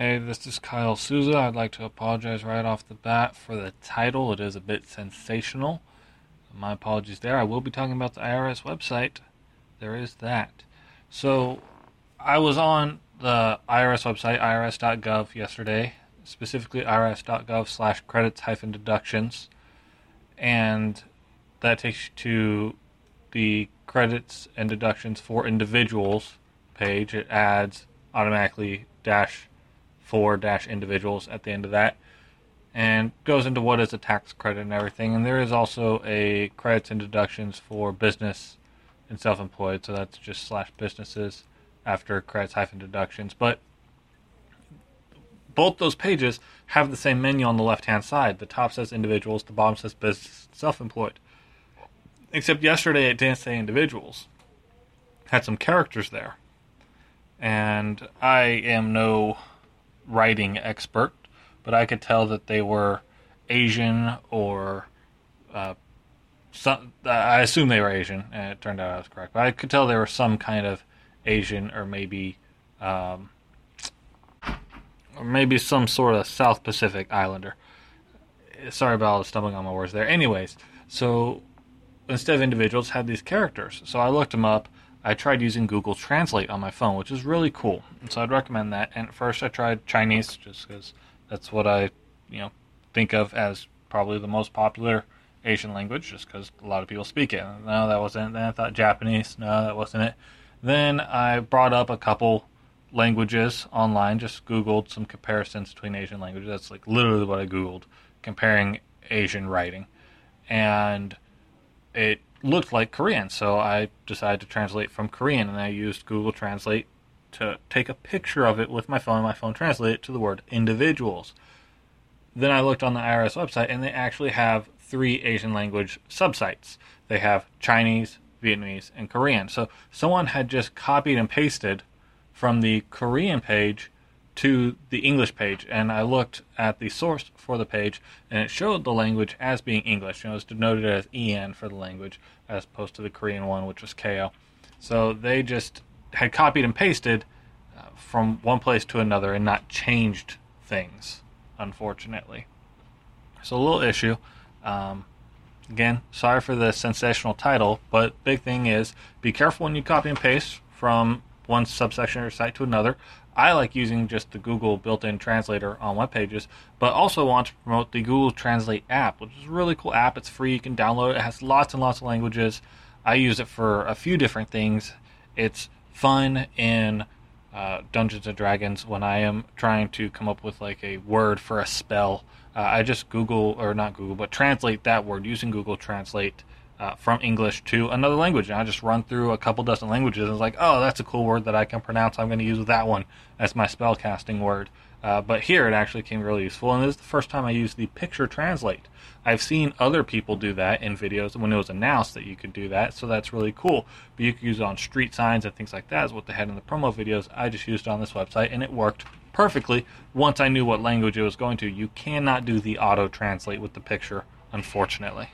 Hey, this is Kyle Souza. I'd like to apologize right off the bat for the title. It is a bit sensational. My apologies there. I will be talking about the IRS website. There is that. So, I was on the IRS website, irs.gov, yesterday, specifically irs.gov slash credits hyphen deductions. And that takes you to the credits and deductions for individuals page. It adds automatically dash for dash individuals at the end of that and goes into what is a tax credit and everything. And there is also a credits and deductions for business and self employed, so that's just slash businesses after credits hyphen deductions. But both those pages have the same menu on the left hand side. The top says individuals, the bottom says business self employed. Except yesterday it didn't say individuals. Had some characters there. And I am no writing expert, but I could tell that they were Asian or uh, some. I assume they were Asian, and it turned out I was correct. But I could tell they were some kind of Asian or maybe, um, or maybe some sort of South Pacific Islander. Sorry about all the stumbling on my words there. Anyways, so instead of individuals, had these characters. So I looked them up I tried using Google Translate on my phone, which is really cool. And so I'd recommend that. And at first I tried Chinese just because that's what I, you know, think of as probably the most popular Asian language, just because a lot of people speak it. No, that wasn't. Then I thought Japanese. No, that wasn't it. Then I brought up a couple languages online. Just Googled some comparisons between Asian languages. That's like literally what I Googled, comparing Asian writing, and it looked like Korean, so I decided to translate from Korean, and I used Google Translate to take a picture of it with my phone. My phone translate it to the word individuals. Then I looked on the IRS website, and they actually have three Asian language subsites. They have Chinese, Vietnamese, and Korean. So someone had just copied and pasted from the Korean page to the English page, and I looked at the source for the page, and it showed the language as being English. You know, it's denoted as EN for the language, as opposed to the Korean one, which was KO. So they just had copied and pasted uh, from one place to another and not changed things, unfortunately. So a little issue. Um, again, sorry for the sensational title, but big thing is be careful when you copy and paste from one subsection or site to another. I like using just the Google built-in translator on web pages, but also want to promote the Google Translate app, which is a really cool app. It's free. You can download it. It has lots and lots of languages. I use it for a few different things. It's fun in uh, Dungeons and Dragons when I am trying to come up with like a word for a spell. Uh, I just Google or not Google, but translate that word using Google Translate uh, from English to another language. And I just run through a couple dozen languages and it's like, oh, that's a cool word that I can pronounce. I'm going to use that one as my spell casting word. Uh, but here it actually came really useful, and this is the first time I used the picture translate. I've seen other people do that in videos when it was announced that you could do that, so that's really cool. But you can use it on street signs and things like that, is what they had in the promo videos. I just used it on this website, and it worked perfectly once I knew what language it was going to. You cannot do the auto translate with the picture, unfortunately.